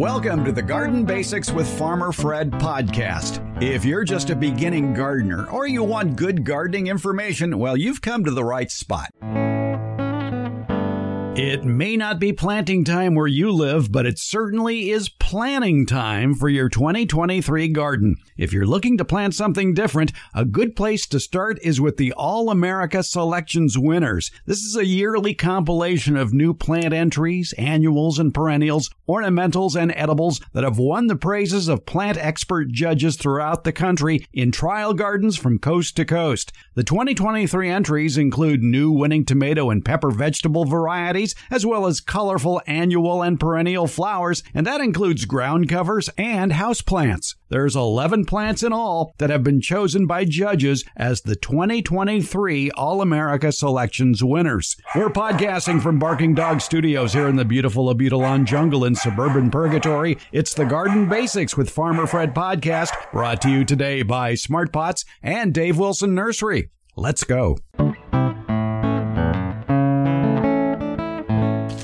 Welcome to the Garden Basics with Farmer Fred podcast. If you're just a beginning gardener or you want good gardening information, well, you've come to the right spot. It may not be planting time where you live, but it certainly is planning time for your 2023 garden. If you're looking to plant something different, a good place to start is with the All America Selections winners. This is a yearly compilation of new plant entries, annuals and perennials, ornamentals and edibles that have won the praises of plant expert judges throughout the country in trial gardens from coast to coast. The 2023 entries include new winning tomato and pepper vegetable varieties as well as colorful annual and perennial flowers, and that includes ground covers and houseplants. There's 11 plants in all that have been chosen by judges as the 2023 All America Selections winners. We're podcasting from Barking Dog Studios here in the beautiful Abutilon jungle in suburban Purgatory. It's the Garden Basics with Farmer Fred podcast, brought to you today by Smart Pots and Dave Wilson Nursery. Let's go.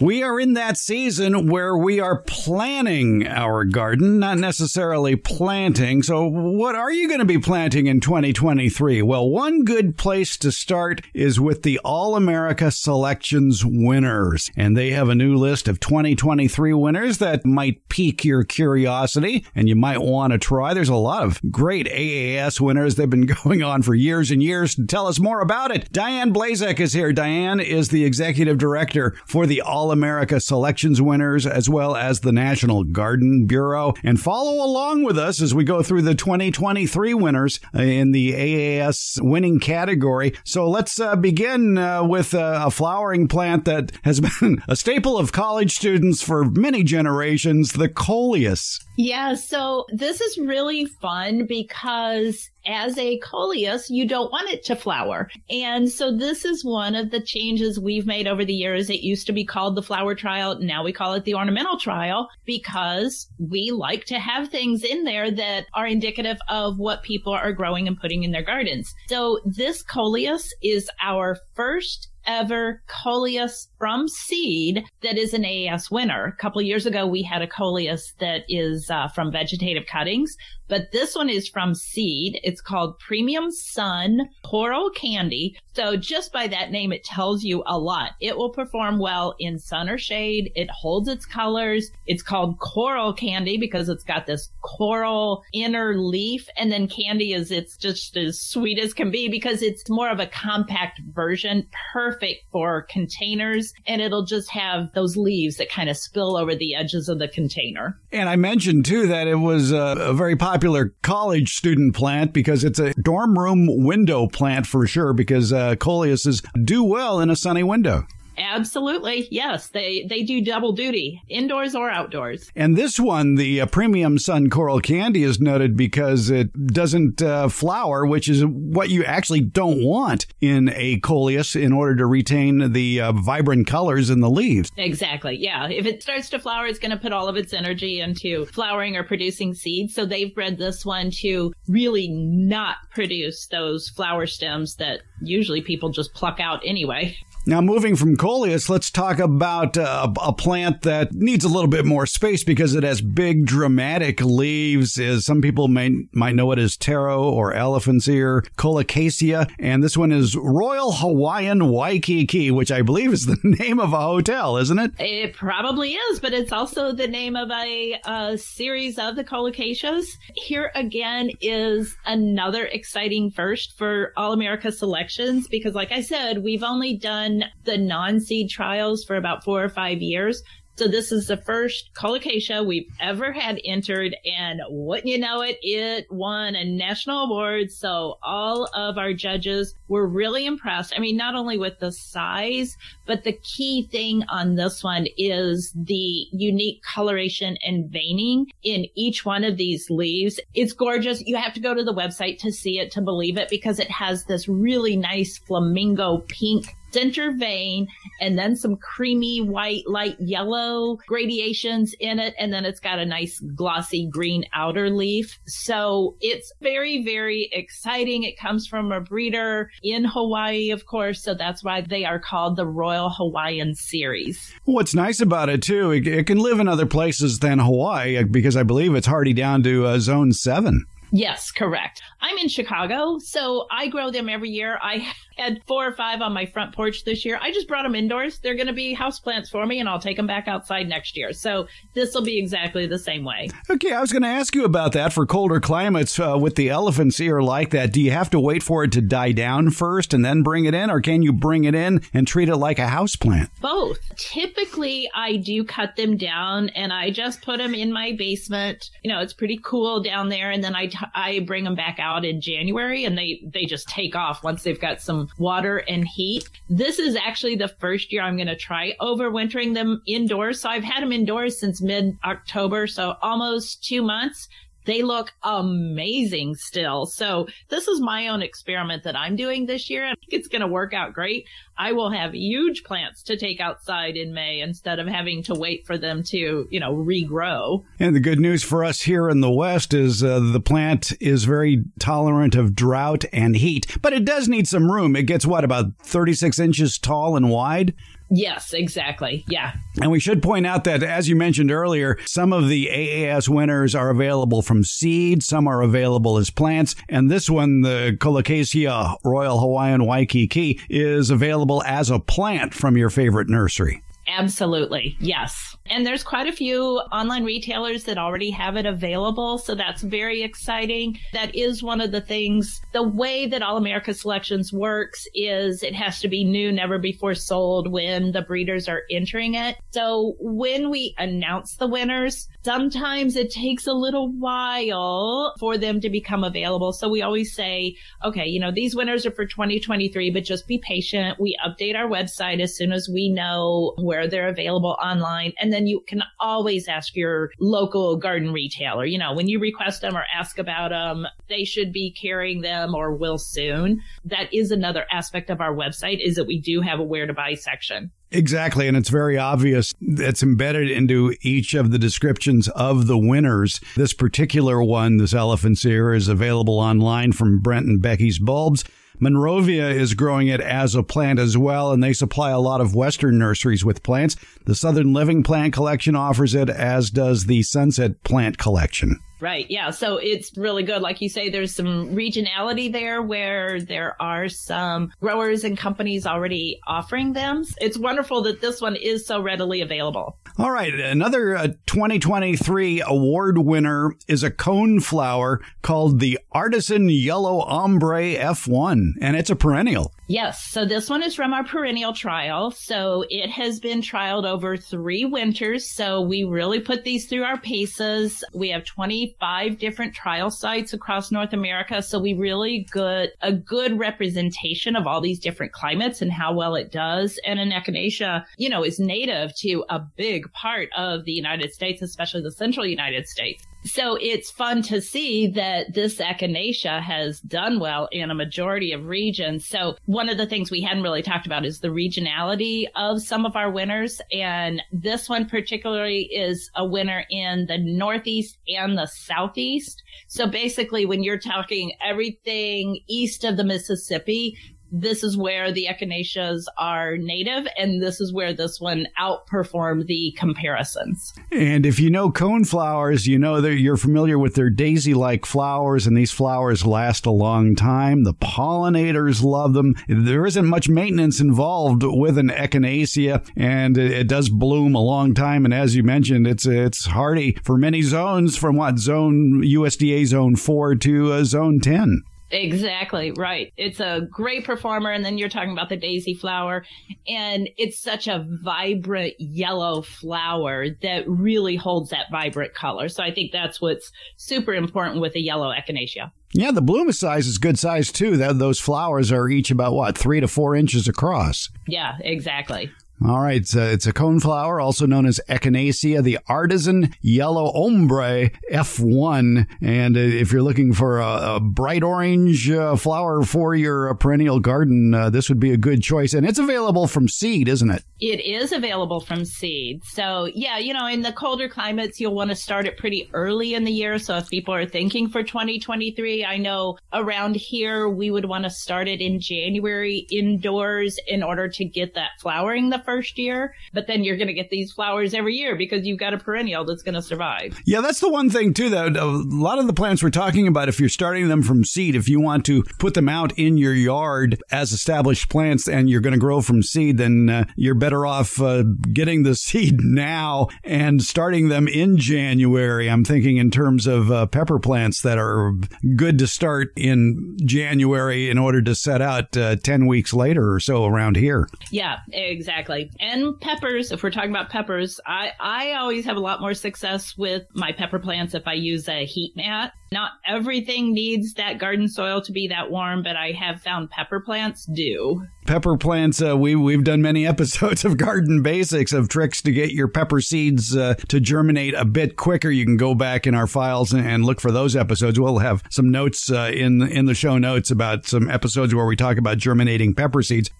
We are in that season where we are planning our garden, not necessarily planting. So, what are you going to be planting in 2023? Well, one good place to start is with the All America Selections winners. And they have a new list of 2023 winners that might pique your curiosity and you might want to try. There's a lot of great AAS winners. They've been going on for years and years. Tell us more about it, Diane Blazek is here. Diane is the executive director for the All all America selections winners, as well as the National Garden Bureau. And follow along with us as we go through the 2023 winners in the AAS winning category. So let's uh, begin uh, with uh, a flowering plant that has been a staple of college students for many generations, the coleus. Yeah, so this is really fun because as a coleus, you don't want it to flower. And so this is one of the changes we've made over the years. It used to be called the flower trial. Now we call it the ornamental trial because we like to have things in there that are indicative of what people are growing and putting in their gardens. So this coleus is our first ever coleus from seed that is an AAS winner. A couple years ago, we had a coleus that is uh, from vegetative cuttings, but this one is from seed. It's called Premium Sun Coral Candy. So just by that name, it tells you a lot. It will perform well in sun or shade. It holds its colors. It's called coral candy because it's got this coral inner leaf. And then candy is, it's just as sweet as can be because it's more of a compact version, perfect for containers. And it'll just have those leaves that kind of spill over the edges of the container. And I mentioned too that it was a, a very popular college student plant because it's a dorm room window plant for sure because uh, coleuses do well in a sunny window. Absolutely. Yes. They, they do double duty, indoors or outdoors. And this one, the uh, premium sun coral candy is noted because it doesn't uh, flower, which is what you actually don't want in a coleus in order to retain the uh, vibrant colors in the leaves. Exactly. Yeah. If it starts to flower, it's going to put all of its energy into flowering or producing seeds. So they've bred this one to really not produce those flower stems that usually people just pluck out anyway. Now, moving from coleus, let's talk about uh, a plant that needs a little bit more space because it has big, dramatic leaves. As some people may might know it as taro or elephant's ear, colocasia, and this one is Royal Hawaiian Waikiki, which I believe is the name of a hotel, isn't it? It probably is, but it's also the name of a, a series of the colocasias. Here again is another exciting first for All America selections because, like I said, we've only done the non-seed trials for about four or five years. So this is the first colocasia we've ever had entered. And wouldn't you know it, it won a national award. So all of our judges were really impressed. I mean, not only with the size, but the key thing on this one is the unique coloration and veining in each one of these leaves. It's gorgeous. You have to go to the website to see it to believe it because it has this really nice flamingo pink center vein and then some creamy white, light yellow gradations in it. And then it's got a nice glossy green outer leaf. So it's very, very exciting. It comes from a breeder in Hawaii, of course. So that's why they are called the Royal Hawaiian series. What's nice about it too, it, it can live in other places than Hawaii because I believe it's hardy down to uh, zone seven. Yes, correct. I'm in Chicago, so I grow them every year. I had four or five on my front porch this year. I just brought them indoors. They're going to be houseplants for me, and I'll take them back outside next year. So this will be exactly the same way. Okay, I was going to ask you about that for colder climates uh, with the elephant's ear like that. Do you have to wait for it to die down first and then bring it in, or can you bring it in and treat it like a houseplant? Both. Typically, I do cut them down and I just put them in my basement. You know, it's pretty cool down there, and then I, t- I bring them back out in January and they, they just take off once they've got some water and heat. This is actually the first year I'm going to try overwintering them indoors. So I've had them indoors since mid October. So almost two months they look amazing still. So this is my own experiment that I'm doing this year. Think it's going to work out great. I will have huge plants to take outside in May instead of having to wait for them to, you know, regrow. And the good news for us here in the West is uh, the plant is very tolerant of drought and heat, but it does need some room. It gets what, about 36 inches tall and wide? Yes, exactly. Yeah. And we should point out that, as you mentioned earlier, some of the AAS winners are available from seed, some are available as plants, and this one, the Colocasia Royal Hawaiian Waikiki, is available as a plant from your favorite nursery. Absolutely. Yes. And there's quite a few online retailers that already have it available. So that's very exciting. That is one of the things. The way that All America Selections works is it has to be new, never before sold when the breeders are entering it. So when we announce the winners, sometimes it takes a little while for them to become available. So we always say, okay, you know, these winners are for 2023, but just be patient. We update our website as soon as we know where they're available online. And then you can always ask your local garden retailer, you know, when you request them or ask about them, they should be carrying them or will soon. That is another aspect of our website is that we do have a where to buy section. Exactly. And it's very obvious it's embedded into each of the descriptions of the winners. This particular one, this elephant's ear, is available online from Brent and Becky's Bulbs. Monrovia is growing it as a plant as well, and they supply a lot of Western nurseries with plants. The Southern Living Plant Collection offers it, as does the Sunset Plant Collection. Right. Yeah. So it's really good. Like you say, there's some regionality there where there are some growers and companies already offering them. It's wonderful that this one is so readily available. All right. Another uh, 2023 award winner is a cone flower called the Artisan Yellow Ombre F1, and it's a perennial. Yes. So this one is from our perennial trial. So it has been trialed over three winters. So we really put these through our paces. We have 25 different trial sites across North America. So we really good, a good representation of all these different climates and how well it does. And an echinacea, you know, is native to a big part of the United States, especially the central United States. So it's fun to see that this echinacea has done well in a majority of regions. So one of the things we hadn't really talked about is the regionality of some of our winners. And this one particularly is a winner in the Northeast and the Southeast. So basically, when you're talking everything east of the Mississippi, this is where the echinaceas are native, and this is where this one outperformed the comparisons. And if you know cone flowers, you know that you're familiar with their daisy like flowers, and these flowers last a long time. The pollinators love them. There isn't much maintenance involved with an echinacea, and it, does bloom a long time. And as you mentioned, it's it's hardy for many zones from what zone USDA zone 4 to uh, zone 10. Exactly right. It's a great performer. And then you're talking about the daisy flower and it's such a vibrant yellow flower that really holds that vibrant color. So I think that's what's super important with a yellow echinacea. Yeah, the bloom size is good size too. That those flowers are each about what three to four inches across. Yeah, exactly. All right, it's a, it's a cone flower, also known as Echinacea, the artisan yellow ombre F1. And uh, if you're looking for a, a bright orange uh, flower for your uh, perennial garden, uh, this would be a good choice. And it's available from seed, isn't it? It is available from seed. So, yeah, you know, in the colder climates, you'll want to start it pretty early in the year. So, if people are thinking for 2023, I know around here we would want to start it in January indoors in order to get that flowering the first year. But then you're going to get these flowers every year because you've got a perennial that's going to survive. Yeah, that's the one thing, too, that a lot of the plants we're talking about, if you're starting them from seed, if you want to put them out in your yard as established plants and you're going to grow from seed, then uh, you're better off uh, getting the seed now and starting them in January. I'm thinking in terms of uh, pepper plants that are good to start in January in order to set out uh, 10 weeks later or so around here. Yeah, exactly. And peppers, if we're talking about peppers, I, I always have a lot more success with my pepper plants if I use a heat mat. Not everything needs that garden soil to be that warm, but I have found pepper plants do. Pepper plants, uh, we, we've done many episodes of garden basics of tricks to get your pepper seeds uh, to germinate a bit quicker. You can go back in our files and, and look for those episodes. We'll have some notes uh, in, in the show notes about some episodes where we talk about germinating pepper seeds.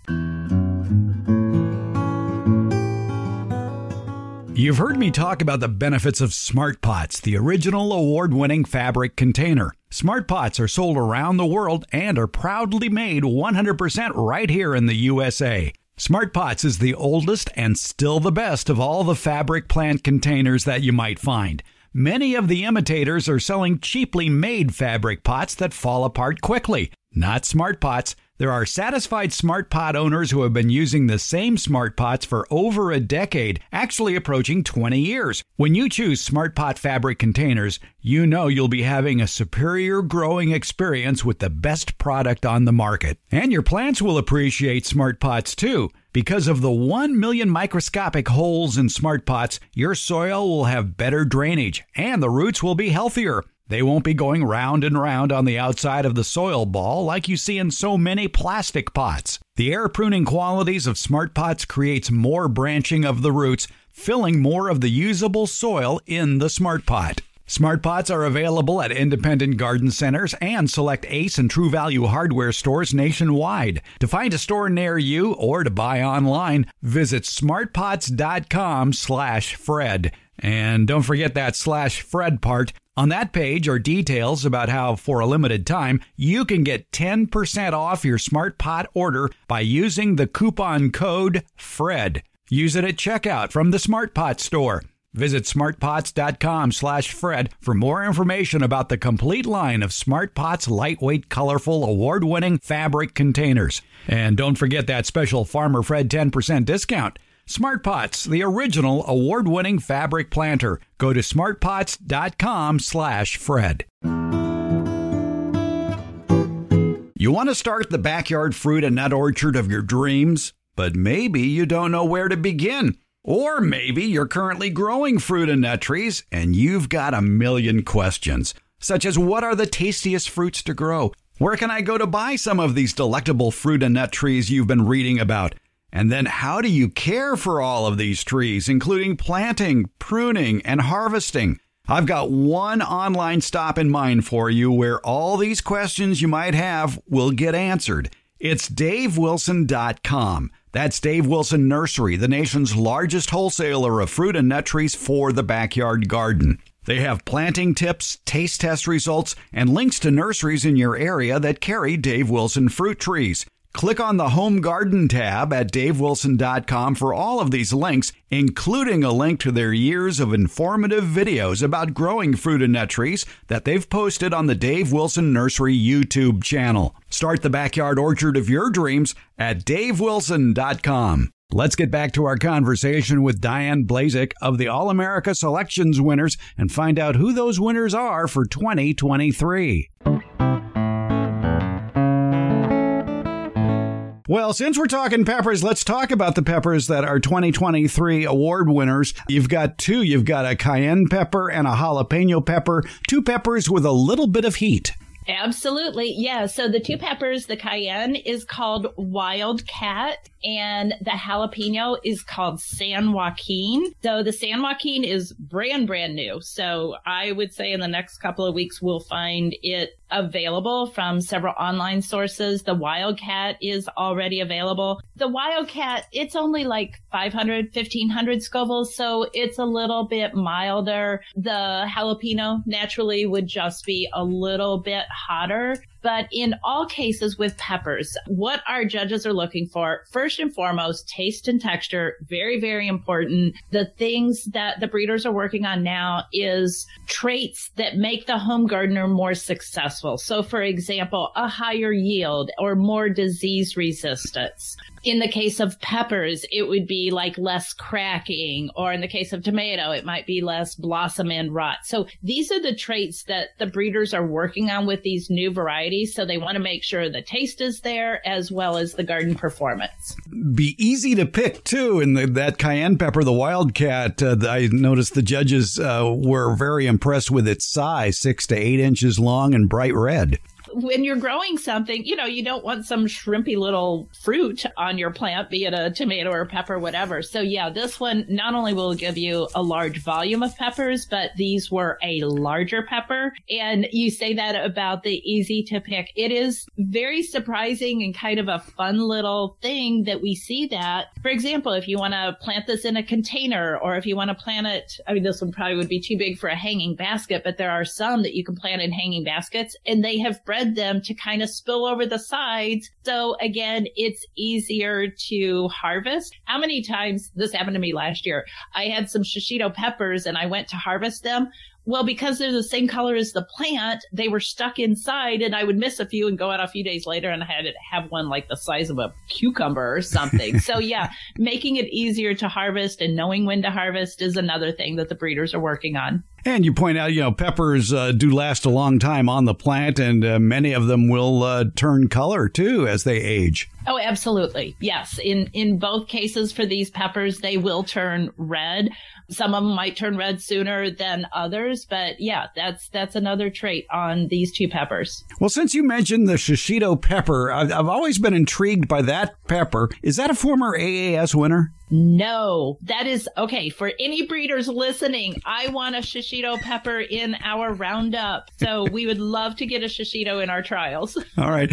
You've heard me talk about the benefits of Smart Pots, the original award winning fabric container. Smart Pots are sold around the world and are proudly made 100% right here in the USA. Smart Pots is the oldest and still the best of all the fabric plant containers that you might find. Many of the imitators are selling cheaply made fabric pots that fall apart quickly. Not Smart Pots. There are satisfied Smart Pot owners who have been using the same Smart Pots for over a decade, actually approaching 20 years. When you choose Smart Pot fabric containers, you know you'll be having a superior growing experience with the best product on the market. And your plants will appreciate Smart Pots too. Because of the 1 million microscopic holes in Smart Pots, your soil will have better drainage and the roots will be healthier. They won't be going round and round on the outside of the soil ball like you see in so many plastic pots. The air pruning qualities of smart pots creates more branching of the roots, filling more of the usable soil in the smart pot. Smart pots are available at independent garden centers and select Ace and True Value hardware stores nationwide. To find a store near you or to buy online, visit smartpots.com/fred. And don't forget that slash Fred part. On that page are details about how, for a limited time, you can get 10% off your Smart Pot order by using the coupon code FRED. Use it at checkout from the Smart Pot store. Visit smartpots.com slash Fred for more information about the complete line of Smart Pots lightweight, colorful, award-winning fabric containers. And don't forget that special Farmer Fred 10% discount. Smart Pots, the original award-winning fabric planter. Go to smartpots.com slash Fred. You want to start the backyard fruit and nut orchard of your dreams, but maybe you don't know where to begin. Or maybe you're currently growing fruit and nut trees and you've got a million questions, such as what are the tastiest fruits to grow? Where can I go to buy some of these delectable fruit and nut trees you've been reading about? And then how do you care for all of these trees, including planting, pruning, and harvesting? I've got one online stop in mind for you where all these questions you might have will get answered. It's davewilson.com. That's Dave Wilson Nursery, the nation's largest wholesaler of fruit and nut trees for the backyard garden. They have planting tips, taste test results, and links to nurseries in your area that carry Dave Wilson fruit trees. Click on the Home Garden tab at davewilson.com for all of these links, including a link to their years of informative videos about growing fruit and nut trees that they've posted on the Dave Wilson Nursery YouTube channel. Start the backyard orchard of your dreams at davewilson.com. Let's get back to our conversation with Diane Blazek of the All America Selections winners and find out who those winners are for 2023. Well, since we're talking peppers, let's talk about the peppers that are 2023 award winners. You've got two. You've got a cayenne pepper and a jalapeno pepper, two peppers with a little bit of heat. Absolutely. Yeah. So the two peppers, the cayenne is called Wildcat and the jalapeno is called San Joaquin. So the San Joaquin is brand, brand new. So I would say in the next couple of weeks, we'll find it available from several online sources. The Wildcat is already available. The Wildcat, it's only like 500, 1500 Scovilles. So it's a little bit milder. The jalapeno naturally would just be a little bit hotter. But in all cases with peppers, what our judges are looking for, first and foremost, taste and texture, very, very important. The things that the breeders are working on now is traits that make the home gardener more successful. So for example, a higher yield or more disease resistance in the case of peppers, it would be like less cracking, or in the case of tomato, it might be less blossom end rot. So these are the traits that the breeders are working on with these new varieties. So they want to make sure the taste is there as well as the garden performance. Be easy to pick too. And that cayenne pepper, the wildcat, uh, I noticed the judges uh, were very impressed with its size, six to eight inches long and bright red when you're growing something, you know, you don't want some shrimpy little fruit on your plant, be it a tomato or pepper, whatever. So yeah, this one not only will give you a large volume of peppers, but these were a larger pepper. And you say that about the easy to pick. It is very surprising and kind of a fun little thing that we see that. For example, if you want to plant this in a container or if you want to plant it, I mean, this one probably would be too big for a hanging basket, but there are some that you can plant in hanging baskets and they have bred them to kind of spill over the sides. So again, it's easier to harvest. How many times this happened to me last year? I had some shishito peppers and I went to harvest them. Well, because they're the same color as the plant, they were stuck inside and I would miss a few and go out a few days later and I had to have one like the size of a cucumber or something. so yeah, making it easier to harvest and knowing when to harvest is another thing that the breeders are working on. And you point out, you know, peppers uh, do last a long time on the plant, and uh, many of them will uh, turn color too as they age. Oh, absolutely. Yes. In in both cases for these peppers, they will turn red. Some of them might turn red sooner than others, but yeah, that's that's another trait on these two peppers. Well, since you mentioned the shishito pepper, I've, I've always been intrigued by that pepper. Is that a former AAS winner? No, that is okay. For any breeders listening, I want a shishito pepper in our roundup. So we would love to get a shishito in our trials. All right.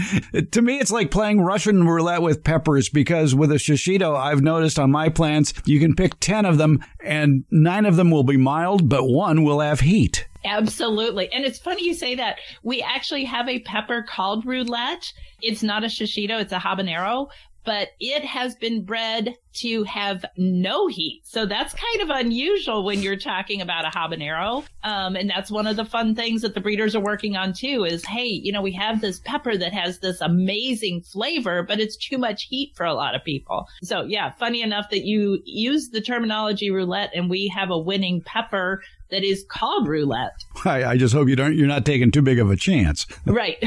To me, it's like playing Russian roulette with peppers because with a shishito, I've noticed on my plants, you can pick 10 of them and nine of them will be mild, but one will have heat. Absolutely. And it's funny you say that. We actually have a pepper called roulette. It's not a shishito, it's a habanero, but it has been bred to have no heat. So that's kind of unusual when you're talking about a habanero. Um, and that's one of the fun things that the breeders are working on too is, hey, you know, we have this pepper that has this amazing flavor, but it's too much heat for a lot of people. So yeah, funny enough that you use the terminology roulette and we have a winning pepper that is called roulette. I, I, just hope you don't. You're not taking too big of a chance, right?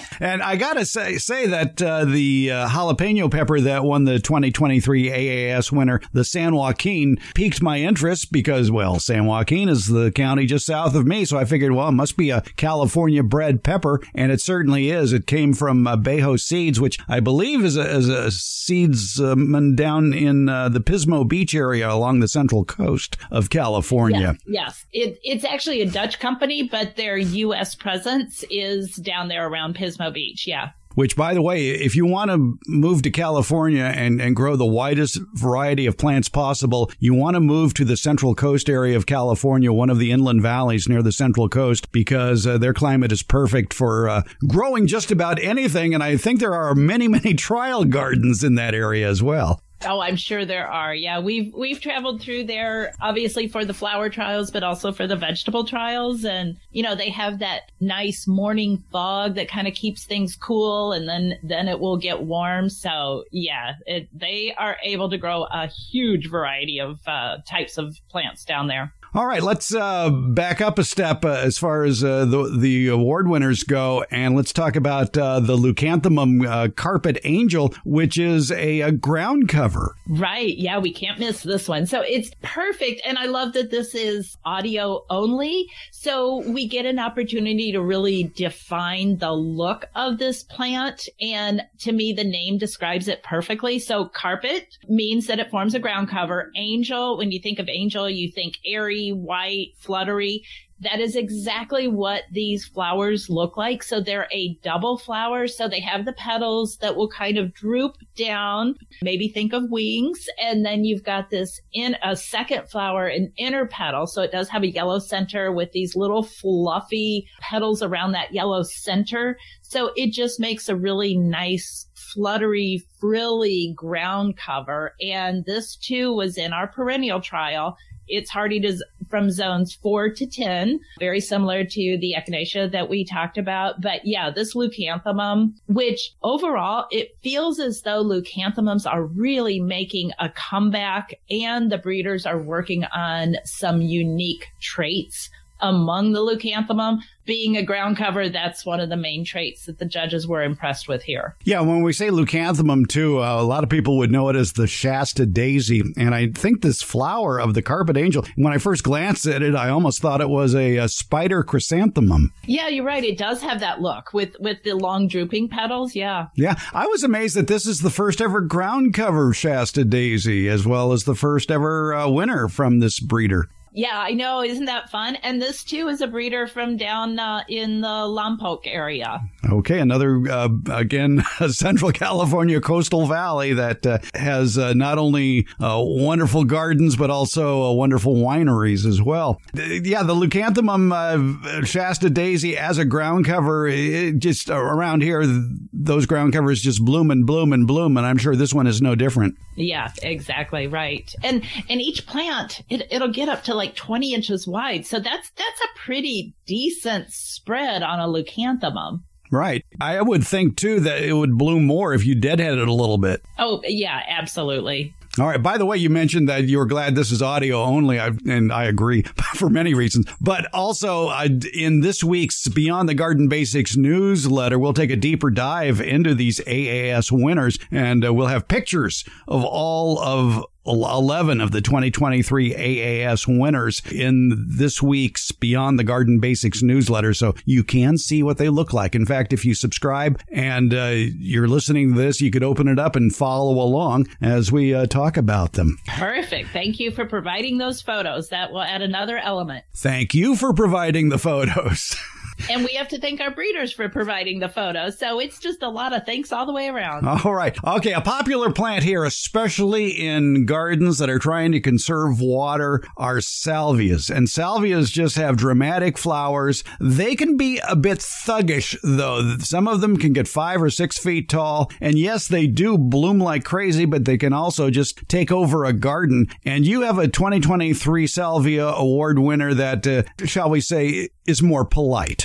and I gotta say say that uh, the uh, jalapeno pepper that won the 2023 AAS winner, the San Joaquin, piqued my interest because well, San Joaquin is the county just south of me, so I figured well, it must be a California bred pepper, and it certainly is. It came from uh, Bejo Seeds, which I believe is a, is a seedsman down in uh, the Pismo Beach area along the central coast of California. Yes. yes. It, it's actually a Dutch company, but their U.S. presence is down there around Pismo Beach. Yeah. Which, by the way, if you want to move to California and, and grow the widest variety of plants possible, you want to move to the Central Coast area of California, one of the inland valleys near the Central Coast, because uh, their climate is perfect for uh, growing just about anything. And I think there are many, many trial gardens in that area as well. Oh, I'm sure there are. Yeah, we've we've traveled through there obviously for the flower trials, but also for the vegetable trials. And you know, they have that nice morning fog that kind of keeps things cool, and then then it will get warm. So yeah, it, they are able to grow a huge variety of uh, types of plants down there. All right, let's uh, back up a step uh, as far as uh, the the award winners go, and let's talk about uh, the Leucanthemum uh, Carpet Angel, which is a, a, ground cover. Right. Yeah, we can't miss this one. So it's perfect, and I love that this is audio only, so we get an opportunity to really define the look of this plant. And to me, the name describes it perfectly. So carpet means that it forms a ground cover. Angel, when you think of angel, you think airy white, fluttery. That is exactly what these flowers look like. So they're a double flower. So they have the petals that will kind of droop down. Maybe think of wings. And then you've got this in a second flower, an inner petal. So it does have a yellow center with these little fluffy petals around that yellow center. So it just makes a really nice fluttery, frilly ground cover. And this too was in our perennial trial its hardiness from zones four to 10, very similar to the echinacea that we talked about. But yeah, this leucanthemum, which overall, it feels as though leucanthemums are really making a comeback and the breeders are working on some unique traits among the leucanthemum being a ground cover, that's one of the main traits that the judges were impressed with here. Yeah, when we say leucanthemum, too, uh, a lot of people would know it as the Shasta daisy. And I think this flower of the carpet angel, when I first glanced at it, I almost thought it was a, a spider chrysanthemum. Yeah, you're right. It does have that look with, with the long drooping petals. Yeah. Yeah. I was amazed that this is the first ever ground cover Shasta daisy, as well as the first ever uh, winner from this breeder. Yeah, I know. Isn't that fun? And this too is a breeder from down uh, in the Lompoc area. Okay, another uh, again Central California coastal valley that uh, has uh, not only uh, wonderful gardens but also uh, wonderful wineries as well. Yeah, the Leucanthemum Shasta daisy as a ground cover, just around here, those ground covers just bloom and bloom and bloom, and I'm sure this one is no different. Yeah, exactly right. And and each plant, it, it'll get up to like like 20 inches wide. So that's, that's a pretty decent spread on a leucanthemum. Right. I would think too that it would bloom more if you deadhead it a little bit. Oh, yeah, absolutely. All right. By the way, you mentioned that you were glad this is audio only, I, and I agree for many reasons. But also, uh, in this week's Beyond the Garden Basics newsletter, we'll take a deeper dive into these AAS winners, and uh, we'll have pictures of all of 11 of the 2023 AAS winners in this week's Beyond the Garden Basics newsletter. So you can see what they look like. In fact, if you subscribe and uh, you're listening to this, you could open it up and follow along as we uh, talk about them. Perfect. Thank you for providing those photos. That will add another element. Thank you for providing the photos. and we have to thank our breeders for providing the photos. So it's just a lot of thanks all the way around. All right. Okay. A popular plant here, especially in gardens that are trying to conserve water, are salvias. And salvias just have dramatic flowers. They can be a bit thuggish, though. Some of them can get five or six feet tall. And yes, they do bloom like crazy, but they can also just take over a garden. And you have a 2023 Salvia Award winner that, uh, shall we say, is more polite.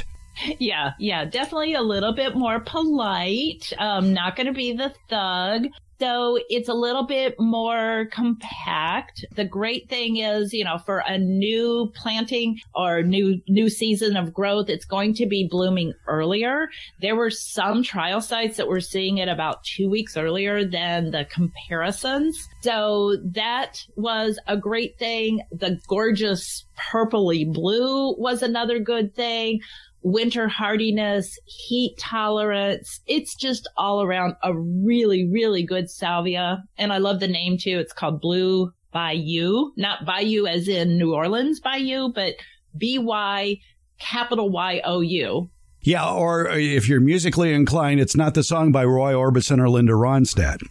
Yeah, yeah, definitely a little bit more polite. Um, not going to be the thug. So it's a little bit more compact. The great thing is, you know, for a new planting or new, new season of growth, it's going to be blooming earlier. There were some trial sites that were seeing it about two weeks earlier than the comparisons. So that was a great thing. The gorgeous purpley blue was another good thing winter hardiness, heat tolerance. It's just all around a really, really good salvia. And I love the name too. It's called Blue Bayou, not Bayou as in New Orleans Bayou, but B Y capital Y O U. Yeah, or if you're musically inclined, it's not the song by Roy Orbison or Linda Ronstadt.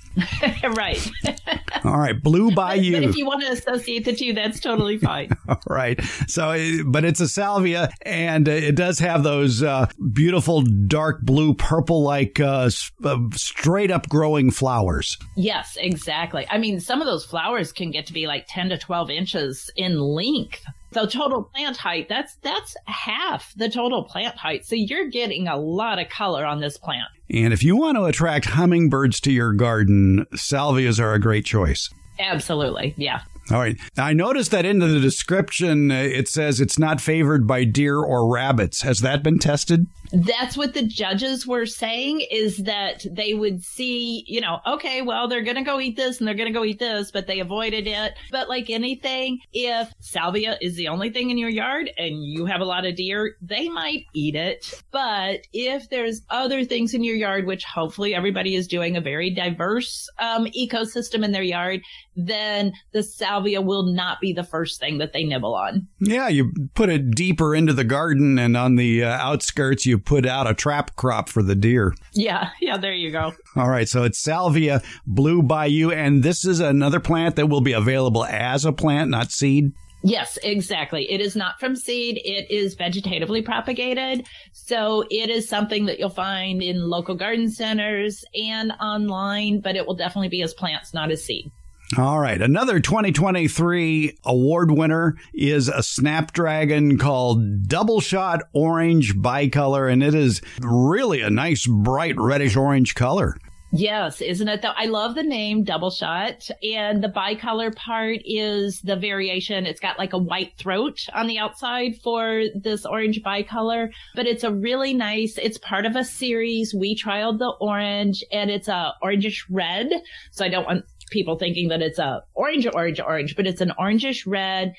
right. All right, Blue Bayou. But, but if you want to associate the two, that's totally fine. All right. So, but it's a salvia, and it does have those uh, beautiful dark blue, purple like uh, uh, straight up growing flowers. Yes, exactly. I mean, some of those flowers can get to be like 10 to 12 inches in length. So total plant height, that's that's half the total plant height. So you're getting a lot of color on this plant. And if you want to attract hummingbirds to your garden, salvias are a great choice. Absolutely. Yeah. All right. Now, I noticed that in the description uh, it says it's not favored by deer or rabbits. Has that been tested? That's what the judges were saying is that they would see, you know, okay, well, they're going to go eat this and they're going to go eat this, but they avoided it. But like anything, if salvia is the only thing in your yard and you have a lot of deer, they might eat it. But if there's other things in your yard, which hopefully everybody is doing a very diverse um, ecosystem in their yard, then the salvia will not be the first thing that they nibble on. Yeah, you put it deeper into the garden and on the uh, outskirts, you put out a trap crop for the deer. Yeah, yeah, there you go. All right, so it's Salvia Blue Bayou, and this is another plant that will be available as a plant, not seed. Yes, exactly. It is not from seed. It is vegetatively propagated. So it is something that you'll find in local garden centers and online, but it will definitely be as plants, not as seed. All right. Another 2023 award winner is a Snapdragon called Double Shot Orange Bicolor, and it is really a nice, bright reddish orange color. Yes, isn't it though? I love the name Double Shot and the bicolor part is the variation. It's got like a white throat on the outside for this orange bicolor, but it's a really nice, it's part of a series. We trialed the orange and it's a orangish red. So I don't want people thinking that it's a orange, orange, orange, but it's an orangish red.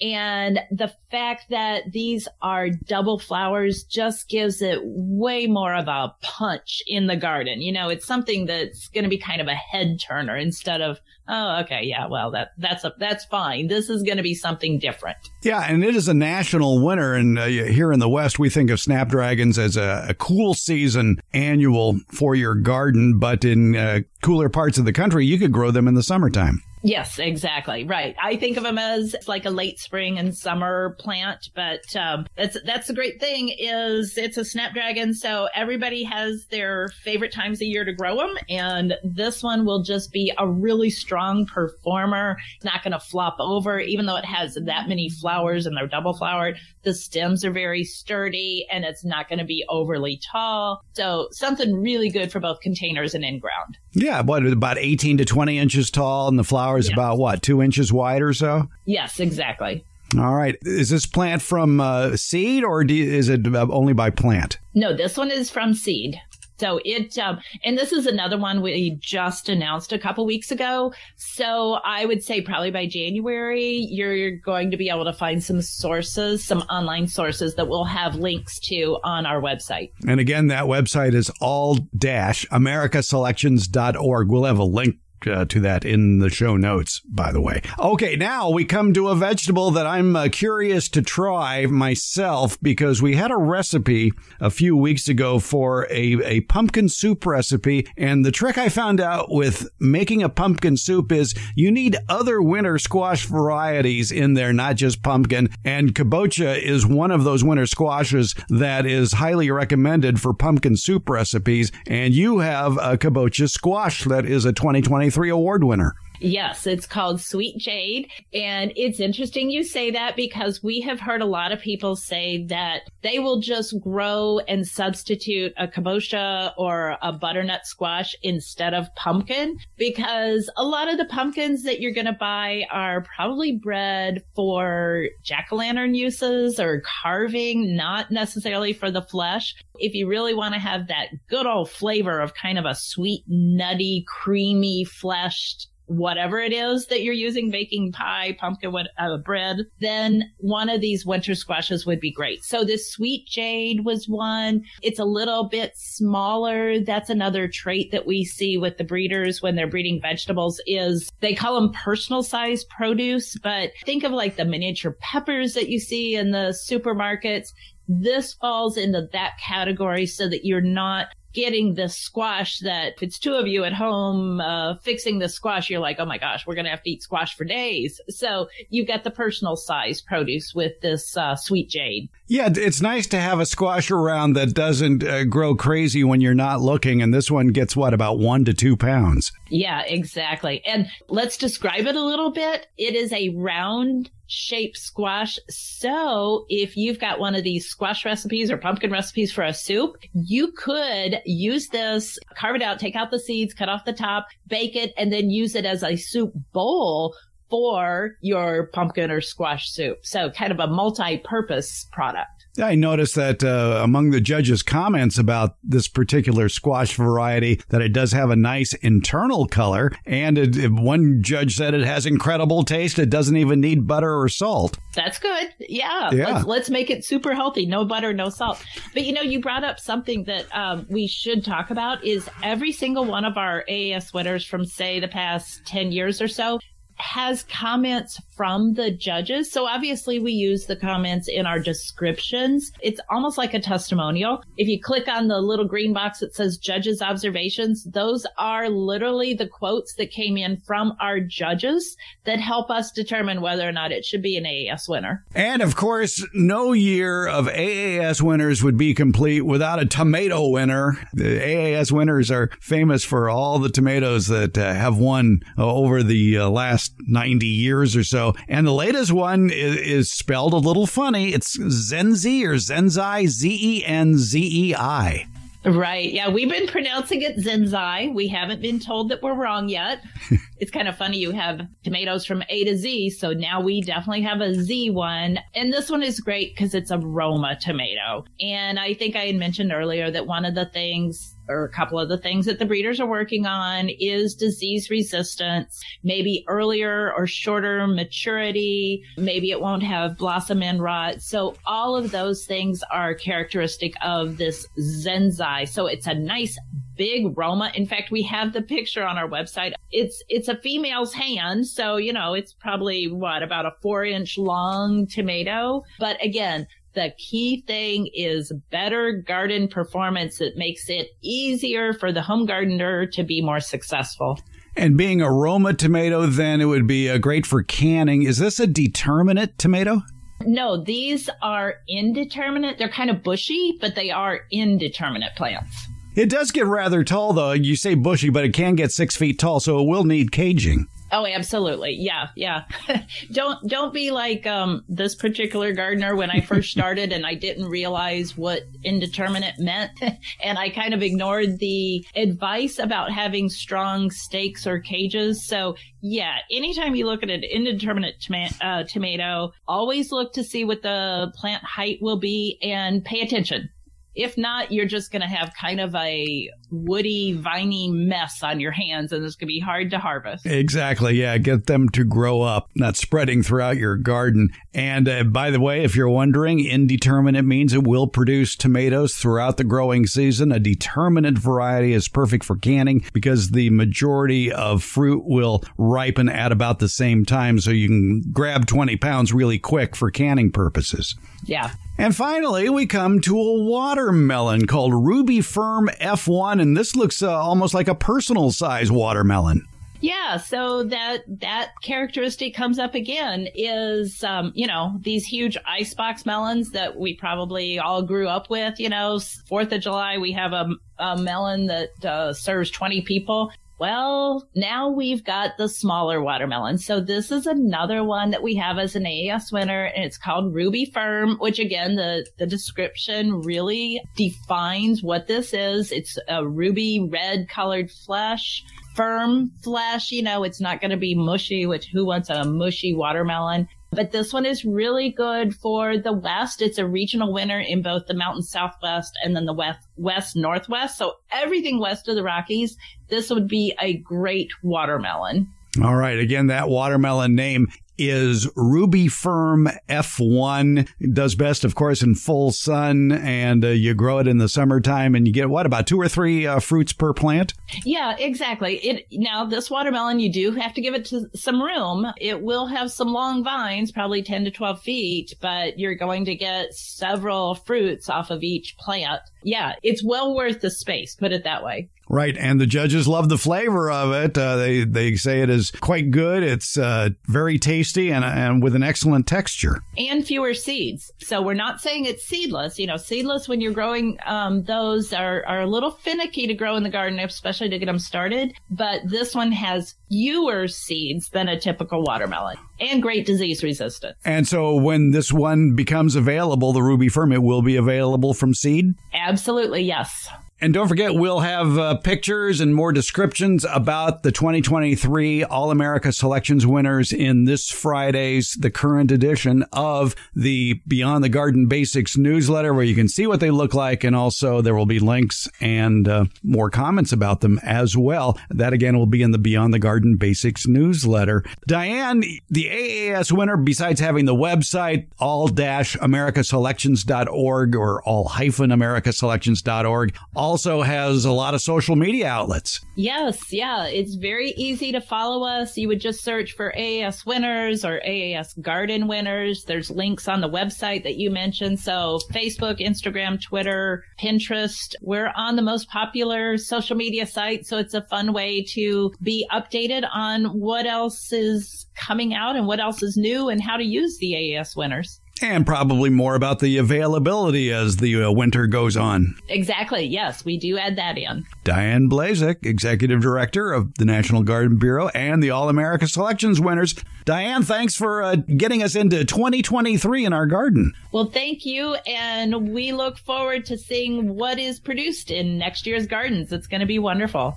And the fact that these are double flowers just gives it way more of a punch in the garden. You know, it's something that's going to be kind of a head turner instead of, oh, okay, yeah, well, that, that's a, that's fine. This is going to be something different. Yeah. And it is a national winner. And uh, here in the West, we think of snapdragons as a, a cool season annual for your garden. But in uh, cooler parts of the country, you could grow them in the summertime. Yes, exactly. Right. I think of them as like a late spring and summer plant, but um, that's that's the great thing is it's a snapdragon, so everybody has their favorite times of year to grow them, and this one will just be a really strong performer. It's not going to flop over, even though it has that many flowers and they're double flowered. The stems are very sturdy, and it's not going to be overly tall. So something really good for both containers and in ground. Yeah, what about eighteen to twenty inches tall, and the flowers is yes. about what, two inches wide or so? Yes, exactly. All right. Is this plant from uh, seed or is it uh, only by plant? No, this one is from seed. So it, um, and this is another one we just announced a couple weeks ago. So I would say probably by January, you're going to be able to find some sources, some online sources that we'll have links to on our website. And again, that website is all dash americaselections.org. We'll have a link uh, to that in the show notes, by the way. Okay, now we come to a vegetable that I'm uh, curious to try myself because we had a recipe a few weeks ago for a, a pumpkin soup recipe. And the trick I found out with making a pumpkin soup is you need other winter squash varieties in there, not just pumpkin. And kabocha is one of those winter squashes that is highly recommended for pumpkin soup recipes. And you have a kabocha squash that is a 2023 three award winner. Yes, it's called Sweet Jade. And it's interesting you say that because we have heard a lot of people say that they will just grow and substitute a kabocha or a butternut squash instead of pumpkin because a lot of the pumpkins that you're going to buy are probably bred for jack-o'-lantern uses or carving, not necessarily for the flesh. If you really want to have that good old flavor of kind of a sweet, nutty, creamy, fleshed whatever it is that you're using, baking pie, pumpkin what, uh, bread, then one of these winter squashes would be great. So this sweet jade was one. It's a little bit smaller. That's another trait that we see with the breeders when they're breeding vegetables is they call them personal size produce, but think of like the miniature peppers that you see in the supermarkets. This falls into that category so that you're not getting the squash that if it's two of you at home uh, fixing the squash, you're like, oh my gosh, we're going to have to eat squash for days. So you've got the personal size produce with this uh, sweet jade. Yeah, it's nice to have a squash around that doesn't uh, grow crazy when you're not looking. And this one gets what, about one to two pounds? Yeah, exactly. And let's describe it a little bit. It is a round shaped squash. So if you've got one of these squash recipes or pumpkin recipes for a soup, you could use this, carve it out, take out the seeds, cut off the top, bake it, and then use it as a soup bowl for your pumpkin or squash soup. So kind of a multi-purpose product. I noticed that uh, among the judges' comments about this particular squash variety, that it does have a nice internal color, and it, one judge said it has incredible taste. It doesn't even need butter or salt. That's good. Yeah, Yeah. Let's, let's make it super healthy. No butter, no salt. But you know, you brought up something that um, we should talk about is every single one of our AAS winners from say the past 10 years or so has comments from the judges. So obviously we use the comments in our descriptions. It's almost like a testimonial. If you click on the little green box that says judges observations, those are literally the quotes that came in from our judges that help us determine whether or not it should be an AAS winner. And of course, no year of AAS winners would be complete without a tomato winner. The AAS winners are famous for all the tomatoes that uh, have won uh, over the uh, last 90 years or so. And the latest one is, is spelled a little funny. It's Zenzi or Zenzai, Z E N Z E I. Right. Yeah. We've been pronouncing it Zenzai. We haven't been told that we're wrong yet. it's kind of funny. You have tomatoes from A to Z. So now we definitely have a Z one. And this one is great because it's a Roma tomato. And I think I had mentioned earlier that one of the things or a couple of the things that the breeders are working on is disease resistance, maybe earlier or shorter maturity. Maybe it won't have blossom end rot. So all of those things are characteristic of this Zenzai. So it's a nice big Roma. In fact, we have the picture on our website. It's, it's a female's hand. So, you know, it's probably what about a four inch long tomato. But again, the key thing is better garden performance that makes it easier for the home gardener to be more successful. And being a Roma tomato, then it would be uh, great for canning. Is this a determinate tomato? No, these are indeterminate. They're kind of bushy, but they are indeterminate plants. It does get rather tall, though. You say bushy, but it can get six feet tall, so it will need caging. Oh, absolutely. Yeah, yeah. don't don't be like um, this particular gardener when I first started and I didn't realize what indeterminate meant, and I kind of ignored the advice about having strong stakes or cages. So yeah, anytime you look at an indeterminate toma- uh, tomato, always look to see what the plant height will be and pay attention. If not, you're just going to have kind of a woody, viney mess on your hands, and it's going to be hard to harvest. Exactly. Yeah. Get them to grow up, not spreading throughout your garden. And uh, by the way, if you're wondering, indeterminate means it will produce tomatoes throughout the growing season. A determinate variety is perfect for canning because the majority of fruit will ripen at about the same time. So you can grab 20 pounds really quick for canning purposes. Yeah. And finally, we come to a watermelon called Ruby Firm F1, and this looks uh, almost like a personal size watermelon. Yeah, so that that characteristic comes up again is um, you know these huge icebox melons that we probably all grew up with. You know, Fourth of July we have a, a melon that uh, serves twenty people. Well, now we've got the smaller watermelon. So this is another one that we have as an AAS winner and it's called Ruby Firm, which again, the, the description really defines what this is. It's a ruby red colored flesh, firm flesh. You know, it's not going to be mushy, which who wants a mushy watermelon? But this one is really good for the West. It's a regional winner in both the mountain Southwest and then the West, West Northwest. So everything west of the Rockies, this would be a great watermelon. All right. Again, that watermelon name is Ruby Firm F1. It does best, of course, in full sun, and uh, you grow it in the summertime, and you get what about two or three uh, fruits per plant? Yeah, exactly. It now this watermelon you do have to give it to some room. It will have some long vines, probably 10 to 12 feet, but you're going to get several fruits off of each plant. Yeah, it's well worth the space, put it that way. Right, and the judges love the flavor of it. Uh, they they say it is quite good. It's uh, very tasty and and with an excellent texture. And fewer seeds. So we're not saying it's seedless. You know, seedless when you're growing um, those are are a little finicky to grow in the garden, especially to get them started. But this one has fewer seeds than a typical watermelon and great disease resistance. And so when this one becomes available, the Ruby Firm, it will be available from seed. Absolutely, yes. And don't forget, we'll have uh, pictures and more descriptions about the 2023 All America Selections winners in this Friday's, the current edition of the Beyond the Garden Basics newsletter, where you can see what they look like. And also, there will be links and uh, more comments about them as well. That again will be in the Beyond the Garden Basics newsletter. Diane, the AAS winner, besides having the website, all-americaselections.org or all-americaselections.org, also has a lot of social media outlets. Yes, yeah. It's very easy to follow us. You would just search for AAS winners or AAS garden winners. There's links on the website that you mentioned. So Facebook, Instagram, Twitter, Pinterest. We're on the most popular social media sites. So it's a fun way to be updated on what else is coming out and what else is new and how to use the AAS winners and probably more about the availability as the uh, winter goes on. Exactly. Yes, we do add that in. Diane Blazek, Executive Director of the National Garden Bureau and the All America Selections winners. Diane, thanks for uh, getting us into 2023 in our garden. Well, thank you. And we look forward to seeing what is produced in next year's gardens. It's going to be wonderful.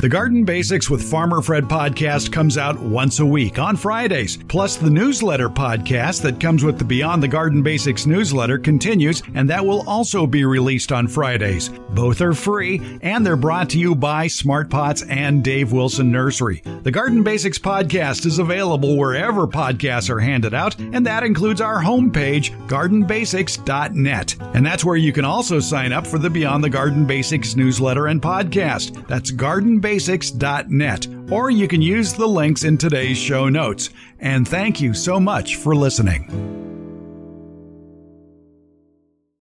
The Garden Basics with Farmer Fred podcast comes out once a week on Fridays. Plus, the newsletter podcast that comes with the Beyond the Garden Basics newsletter continues, and that will also be released on Fridays. Both are free, and they're brought to you by Smart Pots and Dave Wilson Nursery. The Garden Basics podcast is available wherever podcasts are handed out, and that includes our homepage, gardenbasics.net. And that's where you can also sign up for the Beyond the Garden Basics newsletter and podcast. That's Garden Basics basics.net, or you can use the links in today's show notes. And thank you so much for listening.